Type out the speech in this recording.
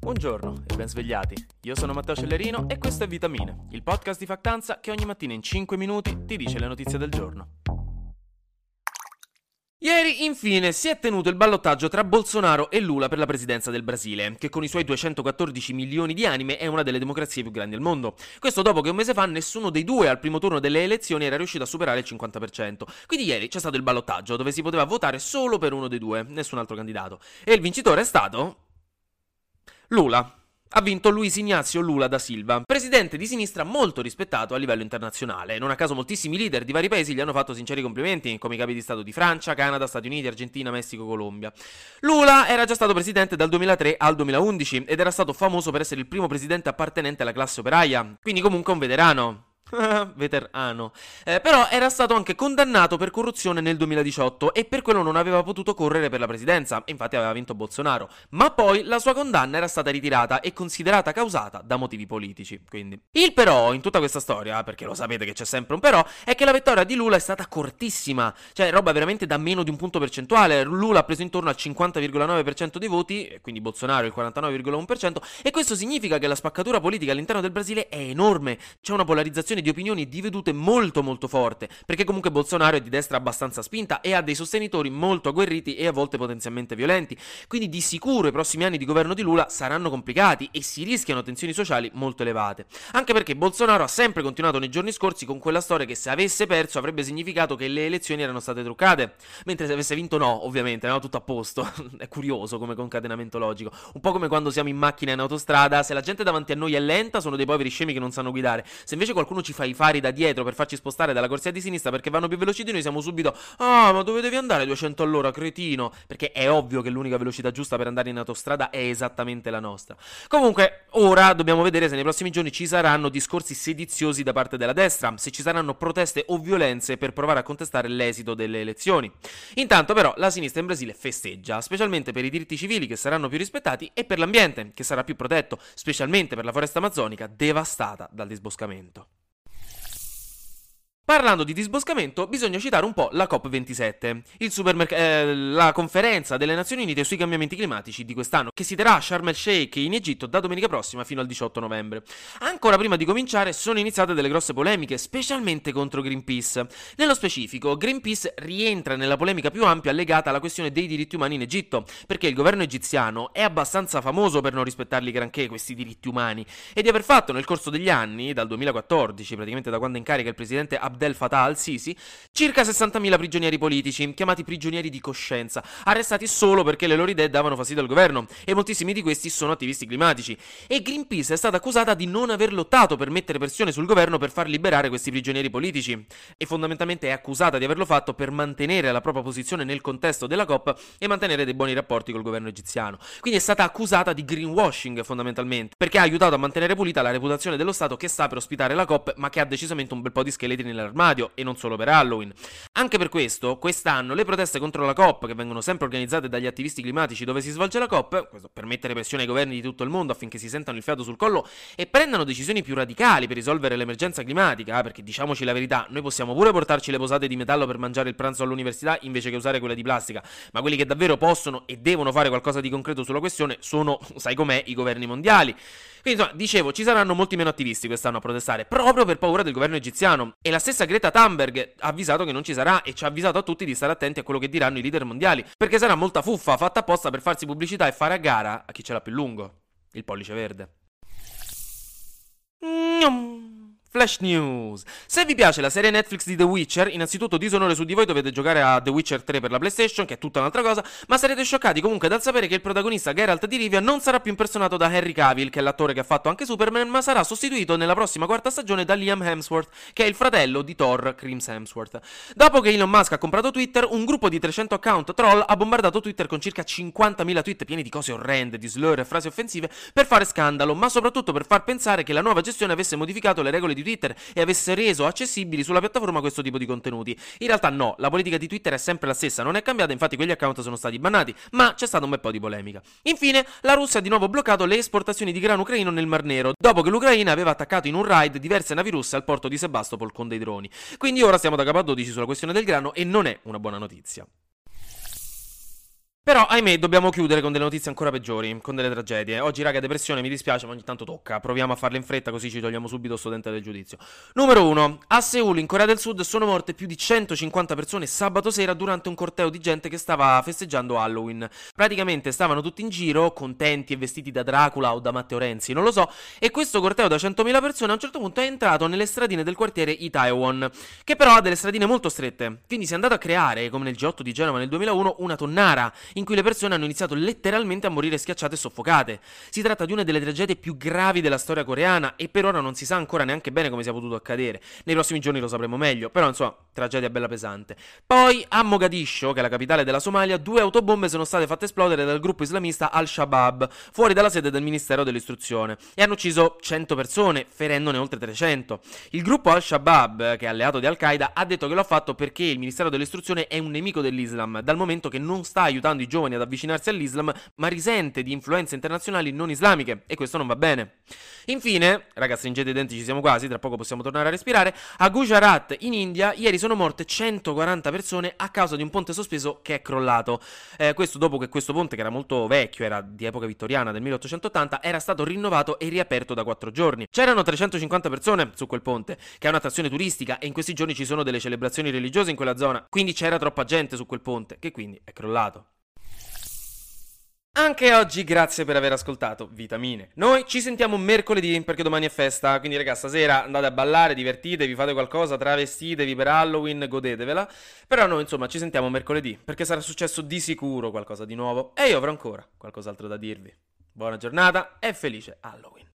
Buongiorno e ben svegliati. Io sono Matteo Cellerino e questo è Vitamine, il podcast di Factanza che ogni mattina in 5 minuti ti dice le notizie del giorno. Ieri, infine, si è tenuto il ballottaggio tra Bolsonaro e Lula per la presidenza del Brasile, che con i suoi 214 milioni di anime è una delle democrazie più grandi al mondo. Questo dopo che un mese fa nessuno dei due al primo turno delle elezioni era riuscito a superare il 50%. Quindi ieri c'è stato il ballottaggio, dove si poteva votare solo per uno dei due, nessun altro candidato. E il vincitore è stato... Lula. Ha vinto Luis Ignazio Lula da Silva, presidente di sinistra molto rispettato a livello internazionale. Non a caso moltissimi leader di vari paesi gli hanno fatto sinceri complimenti, come i capi di Stato di Francia, Canada, Stati Uniti, Argentina, Messico, Colombia. Lula era già stato presidente dal 2003 al 2011 ed era stato famoso per essere il primo presidente appartenente alla classe operaia, quindi comunque un veterano. Veterano. Eh, però era stato anche condannato per corruzione nel 2018 e per quello non aveva potuto correre per la presidenza, infatti aveva vinto Bolsonaro. Ma poi la sua condanna era stata ritirata e considerata causata da motivi politici. Quindi. Il però in tutta questa storia, perché lo sapete che c'è sempre un però, è che la vittoria di Lula è stata cortissima. Cioè, roba veramente da meno di un punto percentuale. Lula ha preso intorno al 50,9% dei voti, quindi Bolsonaro il 49,1%, e questo significa che la spaccatura politica all'interno del Brasile è enorme. C'è una polarizzazione di opinioni e di vedute molto molto forte, perché comunque Bolsonaro è di destra abbastanza spinta e ha dei sostenitori molto agguerriti e a volte potenzialmente violenti. Quindi di sicuro i prossimi anni di governo di Lula saranno complicati e si rischiano tensioni sociali molto elevate. Anche perché Bolsonaro ha sempre continuato nei giorni scorsi con quella storia che se avesse perso avrebbe significato che le elezioni erano state truccate, mentre se avesse vinto no, ovviamente, no, tutto a posto. è curioso come concatenamento logico. Un po' come quando siamo in macchina in autostrada, se la gente davanti a noi è lenta sono dei poveri scemi che non sanno guidare. Se invece qualcuno ci fa i fari da dietro per farci spostare dalla corsia di sinistra perché vanno più veloci di noi, siamo subito Ah, ma dove devi andare 200 all'ora, cretino? Perché è ovvio che l'unica velocità giusta per andare in autostrada è esattamente la nostra. Comunque, ora dobbiamo vedere se nei prossimi giorni ci saranno discorsi sediziosi da parte della destra, se ci saranno proteste o violenze per provare a contestare l'esito delle elezioni. Intanto però la sinistra in Brasile festeggia, specialmente per i diritti civili che saranno più rispettati e per l'ambiente che sarà più protetto, specialmente per la foresta amazzonica devastata dal disboscamento. Parlando di disboscamento, bisogna citare un po' la COP27, supermerc- eh, la conferenza delle Nazioni Unite sui cambiamenti climatici di quest'anno, che si terrà a Sharm el Sheikh in Egitto da domenica prossima fino al 18 novembre. Ancora prima di cominciare sono iniziate delle grosse polemiche, specialmente contro Greenpeace. Nello specifico, Greenpeace rientra nella polemica più ampia legata alla questione dei diritti umani in Egitto, perché il governo egiziano è abbastanza famoso per non rispettarli granché questi diritti umani e di aver fatto nel corso degli anni, dal 2014, praticamente da quando in carica il presidente Abdel Abdel Fattah al-Sisi, circa 60.000 prigionieri politici, chiamati prigionieri di coscienza, arrestati solo perché le loro idee davano fastidio al governo, e moltissimi di questi sono attivisti climatici. E Greenpeace è stata accusata di non aver lottato per mettere pressione sul governo per far liberare questi prigionieri politici, e fondamentalmente è accusata di averlo fatto per mantenere la propria posizione nel contesto della COP e mantenere dei buoni rapporti col governo egiziano. Quindi è stata accusata di greenwashing fondamentalmente, perché ha aiutato a mantenere pulita la reputazione dello Stato che sta per ospitare la COP, ma che ha decisamente un bel po' di scheletri nella nell'armadio e non solo per Halloween. Anche per questo, quest'anno le proteste contro la COP, che vengono sempre organizzate dagli attivisti climatici dove si svolge la COP, per mettere pressione ai governi di tutto il mondo affinché si sentano il fiato sul collo e prendano decisioni più radicali per risolvere l'emergenza climatica, eh, perché diciamoci la verità, noi possiamo pure portarci le posate di metallo per mangiare il pranzo all'università invece che usare quelle di plastica, ma quelli che davvero possono e devono fare qualcosa di concreto sulla questione sono, sai com'è, i governi mondiali. Quindi insomma, dicevo, ci saranno molti meno attivisti quest'anno a protestare, proprio per paura del governo egiziano. E la stessa Greta Thunberg ha avvisato che non ci sarà e ci ha avvisato a tutti di stare attenti a quello che diranno i leader mondiali, perché sarà molta fuffa fatta apposta per farsi pubblicità e fare a gara a chi ce l'ha più lungo. Il pollice verde. Mm-hmm. Flash News. Se vi piace la serie Netflix di The Witcher, innanzitutto disonore su di voi dovete giocare a The Witcher 3 per la PlayStation, che è tutta un'altra cosa, ma sarete scioccati comunque dal sapere che il protagonista Geralt di Rivia non sarà più impersonato da Henry Cavill, che è l'attore che ha fatto anche Superman, ma sarà sostituito nella prossima quarta stagione da Liam Hemsworth, che è il fratello di Thor, Crims Hemsworth. Dopo che Elon Musk ha comprato Twitter, un gruppo di 300 account troll ha bombardato Twitter con circa 50.000 tweet pieni di cose orrende, di slur e frasi offensive per fare scandalo, ma soprattutto per far pensare che la nuova gestione avesse modificato le regole di Twitter e avesse avesse reso accessibili sulla piattaforma questo tipo di contenuti. In realtà no, la politica di Twitter è sempre la stessa, non è cambiata, infatti quegli account sono stati bannati, ma c'è stato un bel po' di polemica. Infine, la Russia ha di nuovo bloccato le esportazioni di grano ucraino nel Mar Nero, dopo che l'Ucraina aveva attaccato in un raid diverse navi russe al porto di Sebastopol con dei droni. Quindi ora siamo da capo a 12 sulla questione del grano e non è una buona notizia. Però, ahimè, dobbiamo chiudere con delle notizie ancora peggiori, con delle tragedie. Oggi, raga, depressione, mi dispiace, ma ogni tanto tocca. Proviamo a farle in fretta, così ci togliamo subito sto dente del giudizio. Numero 1. A Seoul, in Corea del Sud, sono morte più di 150 persone sabato sera durante un corteo di gente che stava festeggiando Halloween. Praticamente stavano tutti in giro, contenti e vestiti da Dracula o da Matteo Renzi, non lo so, e questo corteo da 100.000 persone a un certo punto è entrato nelle stradine del quartiere Itaewon, che però ha delle stradine molto strette. Quindi si è andato a creare, come nel G8 di Genova nel 2001, una tonnara in cui le persone hanno iniziato letteralmente a morire schiacciate e soffocate. Si tratta di una delle tragedie più gravi della storia coreana e per ora non si sa ancora neanche bene come sia potuto accadere. Nei prossimi giorni lo sapremo meglio, però insomma, tragedia bella pesante. Poi a Mogadiscio, che è la capitale della Somalia, due autobombe sono state fatte esplodere dal gruppo islamista Al-Shabaab, fuori dalla sede del Ministero dell'Istruzione, e hanno ucciso 100 persone, ferendone oltre 300. Il gruppo Al-Shabaab, che è alleato di Al-Qaeda, ha detto che lo ha fatto perché il Ministero dell'Istruzione è un nemico dell'Islam, dal momento che non sta aiutando i giovani ad avvicinarsi all'Islam, ma risente di influenze internazionali non islamiche, e questo non va bene. Infine, ragazzi, stringete i denti, ci siamo quasi, tra poco possiamo tornare a respirare, a Gujarat, in India, ieri sono morte 140 persone a causa di un ponte sospeso che è crollato. Eh, questo dopo che questo ponte, che era molto vecchio, era di epoca vittoriana, del 1880, era stato rinnovato e riaperto da 4 giorni. C'erano 350 persone su quel ponte, che è un'attrazione turistica, e in questi giorni ci sono delle celebrazioni religiose in quella zona, quindi c'era troppa gente su quel ponte, che quindi è crollato. Anche oggi grazie per aver ascoltato Vitamine. Noi ci sentiamo mercoledì perché domani è festa, quindi ragazzi stasera andate a ballare, divertitevi, fate qualcosa, travestitevi per Halloween, godetevela. Però noi insomma ci sentiamo mercoledì perché sarà successo di sicuro qualcosa di nuovo e io avrò ancora qualcos'altro da dirvi. Buona giornata e felice Halloween.